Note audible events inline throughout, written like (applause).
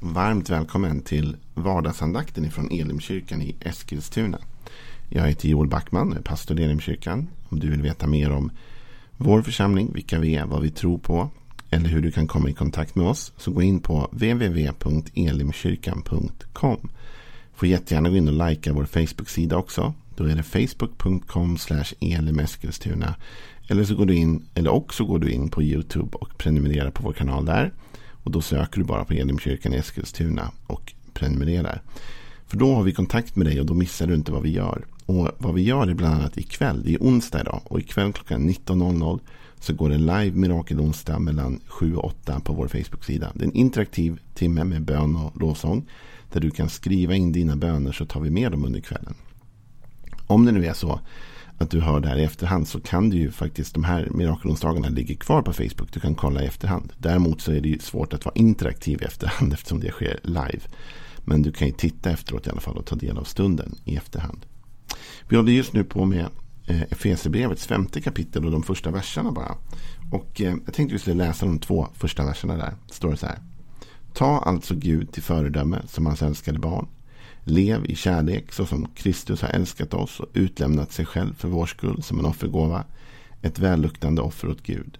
varmt välkommen till vardagsandakten ifrån Elimkyrkan i Eskilstuna. Jag heter Joel Backman och är pastor i Elimkyrkan. Om du vill veta mer om vår församling, vilka vi är, vad vi tror på eller hur du kan komma i kontakt med oss så gå in på www.elimkyrkan.com. Får jättegärna gå in och likea vår Facebook-sida också. Då är det facebook.com elimeskilstuna. Eller så går du in, eller också går du in på YouTube och prenumererar på vår kanal där. Och då söker du bara på Elimkyrkan i Eskilstuna och prenumererar. För då har vi kontakt med dig och då missar du inte vad vi gör. Och vad vi gör är bland annat ikväll, det är onsdag idag. Och ikväll klockan 19.00 så går det live Mirakel onsdag mellan 7 och 8 på vår Facebook-sida. Det är en interaktiv timme med bön och lovsång. Där du kan skriva in dina böner så tar vi med dem under kvällen. Om det nu är så att du hör det här i efterhand så kan du ju faktiskt, de här mirakelonsdagarna ligger kvar på Facebook. Du kan kolla i efterhand. Däremot så är det ju svårt att vara interaktiv i efterhand (laughs) eftersom det sker live. Men du kan ju titta efteråt i alla fall och ta del av stunden i efterhand. Vi håller just nu på med eh, Efesierbrevets femte kapitel och de första verserna bara. Och eh, jag tänkte vi skulle läsa de två första verserna där. Det står det så här. Ta alltså Gud till föredöme som hans älskade barn Lev i kärlek så som Kristus har älskat oss och utlämnat sig själv för vår skull som en offergåva. Ett välluktande offer åt Gud.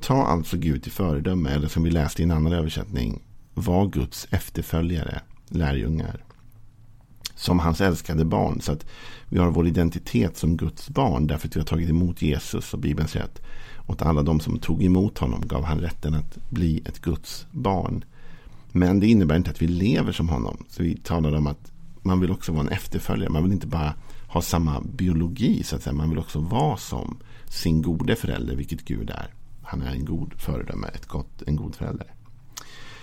Ta alltså Gud till föredöme, eller som vi läste i en annan översättning, var Guds efterföljare, lärjungar. Som hans älskade barn. Så att vi har vår identitet som Guds barn därför att vi har tagit emot Jesus och Bibeln säger att åt alla de som tog emot honom gav han rätten att bli ett Guds barn. Men det innebär inte att vi lever som honom. Så vi talar om att man vill också vara en efterföljare. Man vill inte bara ha samma biologi så att säga. Man vill också vara som sin gode förälder, vilket Gud är. Han är en god föredöme, ett gott, en god förälder.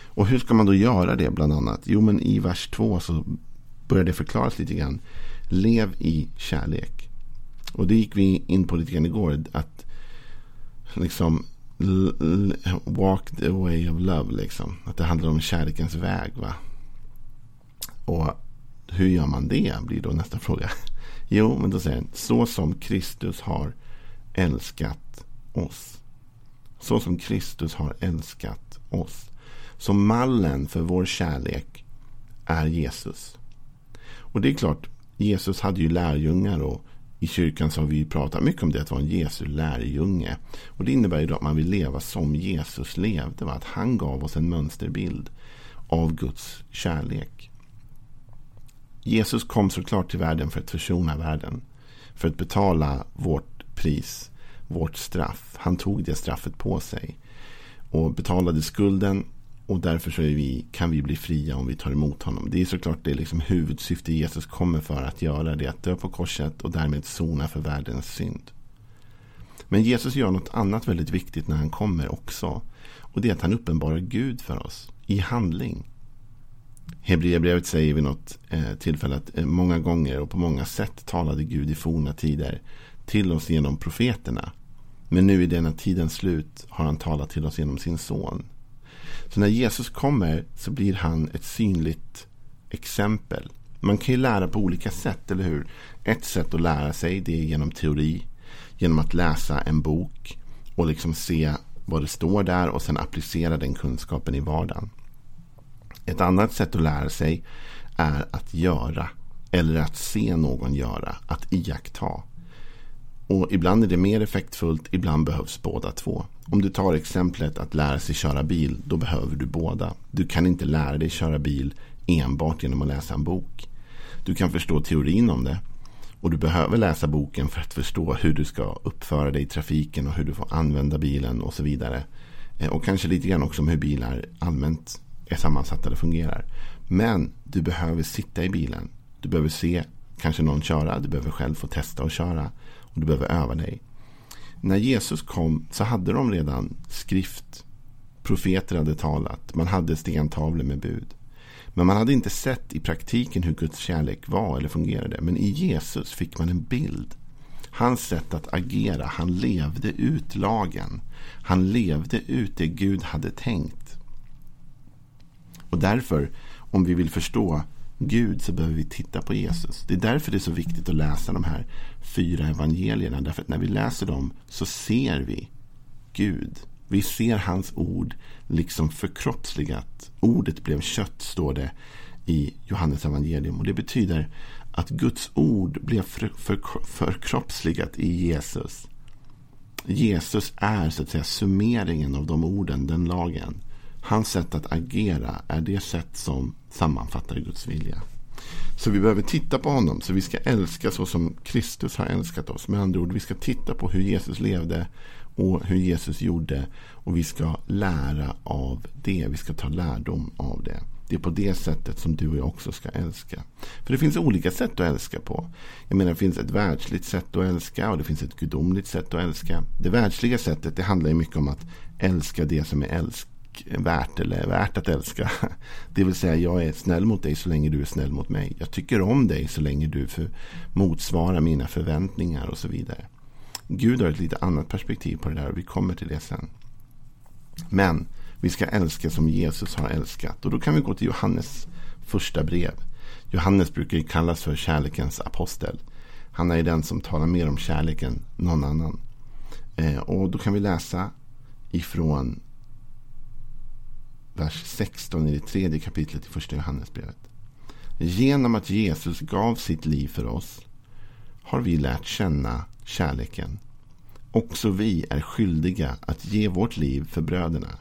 Och hur ska man då göra det bland annat? Jo, men i vers 2 så börjar det förklaras lite grann. Lev i kärlek. Och det gick vi in på lite grann igår. Att liksom walk the way of love. Liksom. Att det handlar om kärlekens väg. va. Och hur gör man det? Blir då nästa fråga. (laughs) Jo, men då säger han. Så som Kristus har älskat oss. Så som Kristus har älskat oss. Så mallen för vår kärlek är Jesus. Och det är klart, Jesus hade ju lärjungar och i kyrkan så har vi pratat mycket om det att vara en Jesu lärjunge. Och det innebär ju då att man vill leva som Jesus levde. Va? Att han gav oss en mönsterbild av Guds kärlek. Jesus kom såklart till världen för att försona världen. För att betala vårt pris, vårt straff. Han tog det straffet på sig. Och betalade skulden och därför så vi, kan vi bli fria om vi tar emot honom. Det är såklart det liksom huvudsyfte Jesus kommer för att göra. Det att dö på korset och därmed sona för världens synd. Men Jesus gör något annat väldigt viktigt när han kommer också. Och det är att han uppenbarar Gud för oss i handling. Hebreerbrevet säger vid något eh, tillfälle att eh, många gånger och på många sätt talade Gud i forna tider till oss genom profeterna. Men nu i denna tidens slut har han talat till oss genom sin son så när Jesus kommer så blir han ett synligt exempel. Man kan ju lära på olika sätt, eller hur? Ett sätt att lära sig det är genom teori. Genom att läsa en bok och liksom se vad det står där och sen applicera den kunskapen i vardagen. Ett annat sätt att lära sig är att göra. Eller att se någon göra. Att iaktta. Och ibland är det mer effektfullt, ibland behövs båda två. Om du tar exemplet att lära sig köra bil, då behöver du båda. Du kan inte lära dig köra bil enbart genom att läsa en bok. Du kan förstå teorin om det. Och du behöver läsa boken för att förstå hur du ska uppföra dig i trafiken och hur du får använda bilen och så vidare. Eh, och kanske lite grann också om hur bilar allmänt är sammansatta eller fungerar. Men du behöver sitta i bilen. Du behöver se kanske någon köra. Du behöver själv få testa att köra. Och du behöver öva dig. När Jesus kom så hade de redan skrift. Profeter hade talat. Man hade stentavlor med bud. Men man hade inte sett i praktiken hur Guds kärlek var eller fungerade. Men i Jesus fick man en bild. Hans sätt att agera. Han levde ut lagen. Han levde ut det Gud hade tänkt. Och därför, om vi vill förstå Gud så behöver vi titta på Jesus. Det är därför det är så viktigt att läsa de här fyra evangelierna. Därför att när vi läser dem så ser vi Gud. Vi ser hans ord liksom förkroppsligat. Ordet blev kött, står det i Johannes evangelium. Och det betyder att Guds ord blev för, för, förkroppsligat i Jesus. Jesus är så att säga summeringen av de orden, den lagen. Hans sätt att agera är det sätt som sammanfattar Guds vilja. Så vi behöver titta på honom. Så vi ska älska så som Kristus har älskat oss. Med andra ord, vi ska titta på hur Jesus levde och hur Jesus gjorde. Och vi ska lära av det. Vi ska ta lärdom av det. Det är på det sättet som du och jag också ska älska. För det finns olika sätt att älska på. Jag menar, det finns ett världsligt sätt att älska och det finns ett gudomligt sätt att älska. Det världsliga sättet det handlar ju mycket om att älska det som är värt eller värt att älska. (laughs) Det vill säga, jag är snäll mot dig så länge du är snäll mot mig. Jag tycker om dig så länge du för, motsvarar mina förväntningar och så vidare. Gud har ett lite annat perspektiv på det där och vi kommer till det sen. Men vi ska älska som Jesus har älskat. Och då kan vi gå till Johannes första brev. Johannes brukar ju kallas för kärlekens apostel. Han är den som talar mer om kärleken än någon annan. Eh, och då kan vi läsa ifrån vers 16 i det tredje kapitlet i första Johannesbrevet. Genom att Jesus gav sitt liv för oss har vi lärt känna kärleken. Också vi är skyldiga att ge vårt liv för bröderna.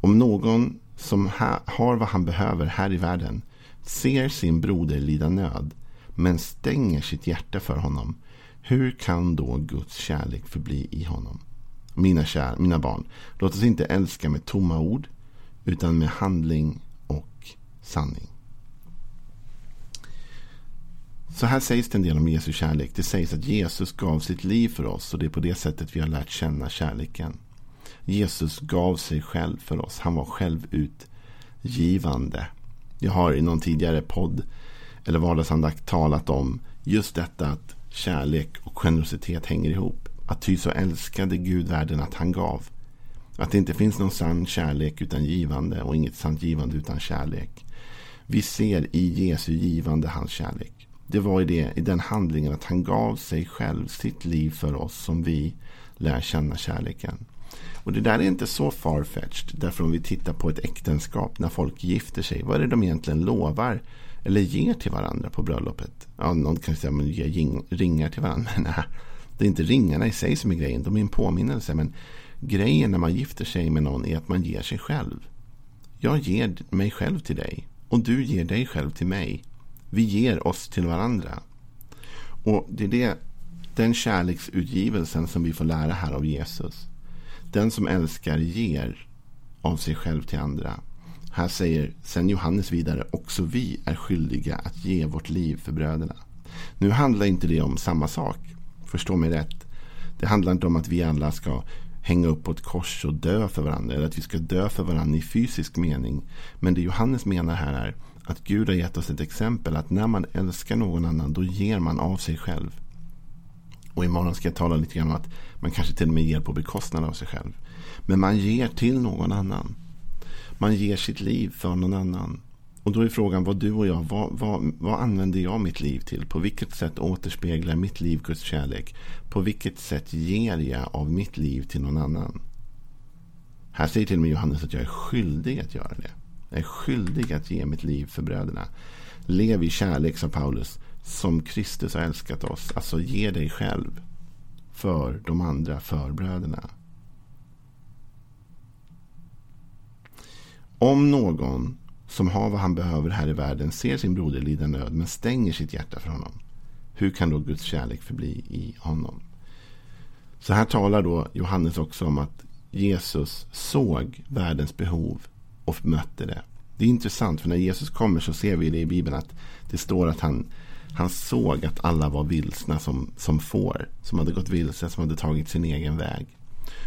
Om någon som har vad han behöver här i världen ser sin broder lida nöd men stänger sitt hjärta för honom. Hur kan då Guds kärlek förbli i honom? Mina, kär, mina barn, låt oss inte älska med tomma ord utan med handling och sanning. Så här sägs det en del om Jesu kärlek. Det sägs att Jesus gav sitt liv för oss och det är på det sättet vi har lärt känna kärleken. Jesus gav sig själv för oss. Han var självutgivande. Jag har i någon tidigare podd eller vardagsandakt talat om just detta att kärlek och generositet hänger ihop. Att ty så älskade Gud världen att han gav. Att det inte finns någon sann kärlek utan givande och inget sant givande utan kärlek. Vi ser i Jesu givande hans kärlek. Det var i, det, i den handlingen att han gav sig själv sitt liv för oss som vi lär känna kärleken. Och det där är inte så farfetched. Därför om vi tittar på ett äktenskap när folk gifter sig. Vad är det de egentligen lovar? Eller ger till varandra på bröllopet? Ja, någon kan säga att man ger ringar till varandra. Men (laughs) nej, det är inte ringarna i sig som är grejen. De är en påminnelse. Men grejen när man gifter sig med någon är att man ger sig själv. Jag ger mig själv till dig. Och du ger dig själv till mig. Vi ger oss till varandra. Och det är det, den kärleksutgivelsen som vi får lära här av Jesus. Den som älskar ger av sig själv till andra. Här säger sen Johannes vidare, också vi är skyldiga att ge vårt liv för bröderna. Nu handlar inte det om samma sak. Förstå mig rätt. Det handlar inte om att vi alla ska hänga upp på ett kors och dö för varandra. Eller att vi ska dö för varandra i fysisk mening. Men det Johannes menar här är att Gud har gett oss ett exempel. Att när man älskar någon annan då ger man av sig själv. Och imorgon ska jag tala lite grann om att man kanske till och med ger på bekostnad av sig själv. Men man ger till någon annan. Man ger sitt liv för någon annan. Och då är frågan vad du och jag, vad, vad, vad använder jag mitt liv till? På vilket sätt återspeglar mitt liv Guds kärlek? På vilket sätt ger jag av mitt liv till någon annan? Här säger till och med Johannes att jag är skyldig att göra det. Jag är skyldig att ge mitt liv för bröderna. Lev i kärlek, sa Paulus som Kristus har älskat oss. Alltså ge dig själv för de andra, för bröderna. Om någon som har vad han behöver här i världen ser sin broder lida nöd men stänger sitt hjärta för honom. Hur kan då Guds kärlek förbli i honom? Så här talar då Johannes också om att Jesus såg världens behov och mötte det. Det är intressant för när Jesus kommer så ser vi det i Bibeln att det står att han han såg att alla var vilsna som, som får. Som hade gått vilse, som hade tagit sin egen väg.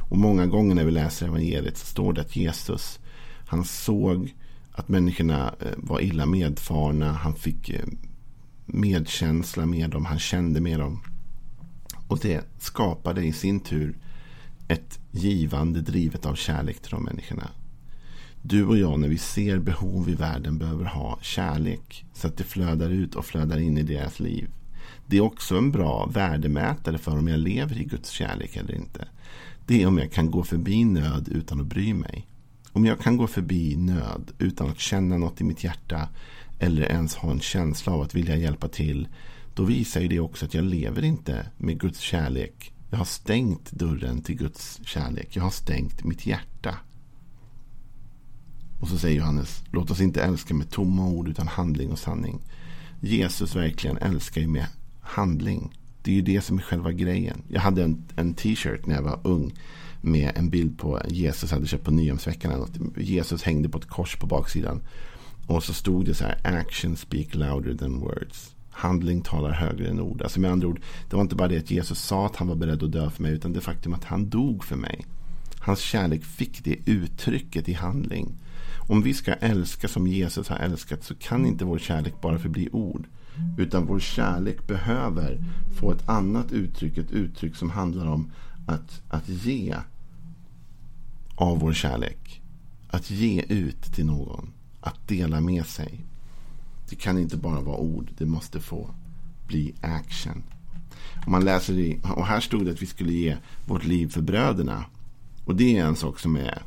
Och många gånger när vi läser evangeliet så står det att Jesus, han såg att människorna eh, var illa medfarna. Han fick eh, medkänsla med dem, han kände med dem. Och det skapade i sin tur ett givande drivet av kärlek till de människorna. Du och jag när vi ser behov i världen behöver ha kärlek. Så att det flödar ut och flödar in i deras liv. Det är också en bra värdemätare för om jag lever i Guds kärlek eller inte. Det är om jag kan gå förbi nöd utan att bry mig. Om jag kan gå förbi nöd utan att känna något i mitt hjärta eller ens ha en känsla av att vilja hjälpa till. Då visar det också att jag lever inte med Guds kärlek. Jag har stängt dörren till Guds kärlek. Jag har stängt mitt hjärta. Och så säger Johannes, låt oss inte älska med tomma ord utan handling och sanning. Jesus verkligen älskar ju med handling. Det är ju det som är själva grejen. Jag hade en, en t-shirt när jag var ung med en bild på Jesus hade köpt på Nyhemsveckan. Jesus hängde på ett kors på baksidan. Och så stod det så här, action speak louder than words. Handling talar högre än ord. Alltså med andra ord, det var inte bara det att Jesus sa att han var beredd att dö för mig, utan det faktum att han dog för mig. Hans kärlek fick det uttrycket i handling. Om vi ska älska som Jesus har älskat så kan inte vår kärlek bara förbli ord. Utan vår kärlek behöver få ett annat uttryck, ett uttryck som handlar om att, att ge av vår kärlek. Att ge ut till någon. Att dela med sig. Det kan inte bara vara ord. Det måste få bli action. Och, man läser i, och här stod det att vi skulle ge vårt liv för bröderna. Och det är en sak som är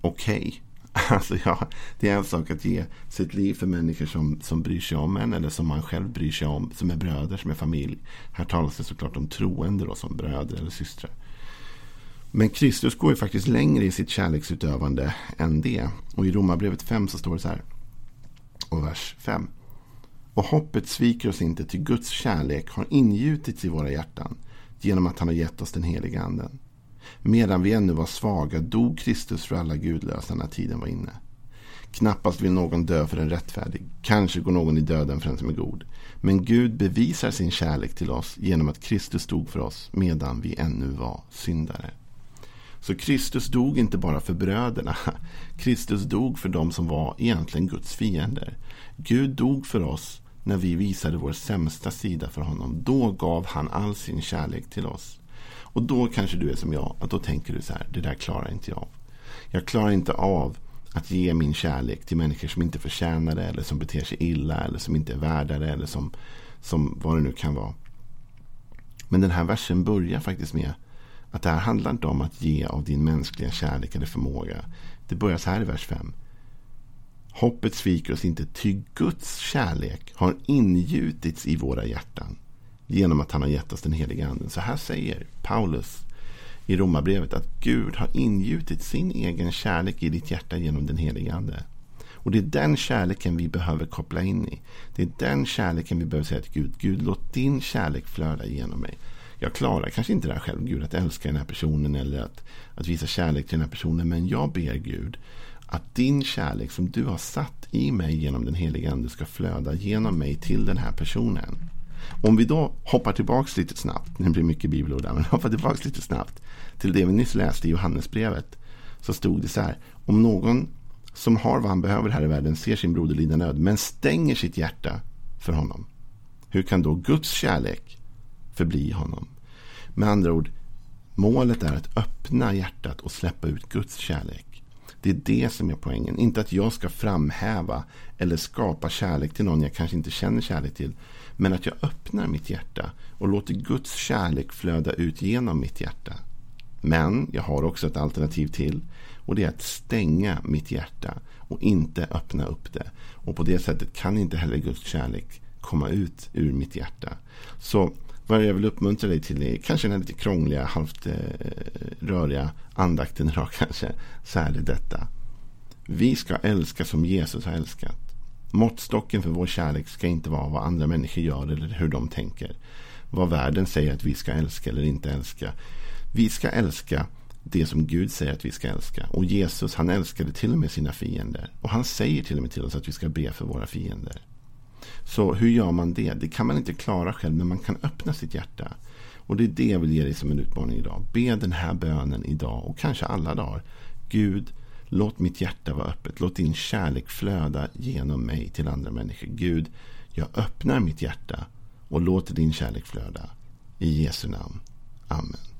okej. Okay. (laughs) Alltså ja, det är en sak att ge sitt liv för människor som, som bryr sig om en eller som man själv bryr sig om, som är bröder, som är familj. Här talas det såklart om troende då, som bröder eller systrar. Men Kristus går ju faktiskt längre i sitt kärleksutövande än det. Och i Romarbrevet 5 så står det så här. Och vers 5. Och hoppet sviker oss inte, till Guds kärlek har ingjutits i våra hjärtan genom att han har gett oss den heliga anden. Medan vi ännu var svaga dog Kristus för alla gudlösa när tiden var inne. Knappast vill någon dö för en rättfärdig. Kanske går någon i döden för en som är god. Men Gud bevisar sin kärlek till oss genom att Kristus dog för oss medan vi ännu var syndare. Så Kristus dog inte bara för bröderna. (laughs) Kristus dog för dem som var egentligen Guds fiender. Gud dog för oss när vi visade vår sämsta sida för honom. Då gav han all sin kärlek till oss. Och då kanske du är som jag, att då tänker du så här, det där klarar inte jag av. Jag klarar inte av att ge min kärlek till människor som inte förtjänar det, eller som beter sig illa, eller som inte är värda det, eller som, som vad det nu kan vara. Men den här versen börjar faktiskt med att det här handlar inte om att ge av din mänskliga kärlek eller förmåga. Det börjar så här i vers 5. Hoppet sviker oss inte, ty Guds kärlek har ingjutits i våra hjärtan genom att han har gett oss den heliga anden. Så här säger Paulus i Romarbrevet att Gud har ingjutit sin egen kärlek i ditt hjärta genom den heliga ande. Och det är den kärleken vi behöver koppla in i. Det är den kärleken vi behöver säga till Gud. Gud, låt din kärlek flöda genom mig. Jag klarar kanske inte det här själv, Gud, att älska den här personen eller att, att visa kärlek till den här personen. Men jag ber Gud att din kärlek som du har satt i mig genom den heliga ande ska flöda genom mig till den här personen. Om vi då hoppar tillbaka lite snabbt, det blir mycket bibelord där, men (laughs) hoppar tillbaka lite snabbt till det vi nyss läste i Johannesbrevet. Så stod det så här, om någon som har vad han behöver här i världen ser sin broder lida nöd, men stänger sitt hjärta för honom. Hur kan då Guds kärlek förbli honom? Med andra ord, målet är att öppna hjärtat och släppa ut Guds kärlek. Det är det som är poängen. Inte att jag ska framhäva eller skapa kärlek till någon jag kanske inte känner kärlek till. Men att jag öppnar mitt hjärta och låter Guds kärlek flöda ut genom mitt hjärta. Men jag har också ett alternativ till. Och det är att stänga mitt hjärta och inte öppna upp det. Och på det sättet kan inte heller Guds kärlek komma ut ur mitt hjärta. Så vad jag vill uppmuntra dig till är kanske den här lite krångliga, halvt eh, röriga andakten idag (laughs) kanske. Så är det detta. Vi ska älska som Jesus har älskat. Måttstocken för vår kärlek ska inte vara vad andra människor gör eller hur de tänker. Vad världen säger att vi ska älska eller inte älska. Vi ska älska det som Gud säger att vi ska älska. Och Jesus han älskade till och med sina fiender. Och han säger till och med till oss att vi ska be för våra fiender. Så hur gör man det? Det kan man inte klara själv, men man kan öppna sitt hjärta. Och det är det jag vill ge dig som en utmaning idag. Be den här bönen idag och kanske alla dagar. Gud, låt mitt hjärta vara öppet. Låt din kärlek flöda genom mig till andra människor. Gud, jag öppnar mitt hjärta och låter din kärlek flöda. I Jesu namn. Amen.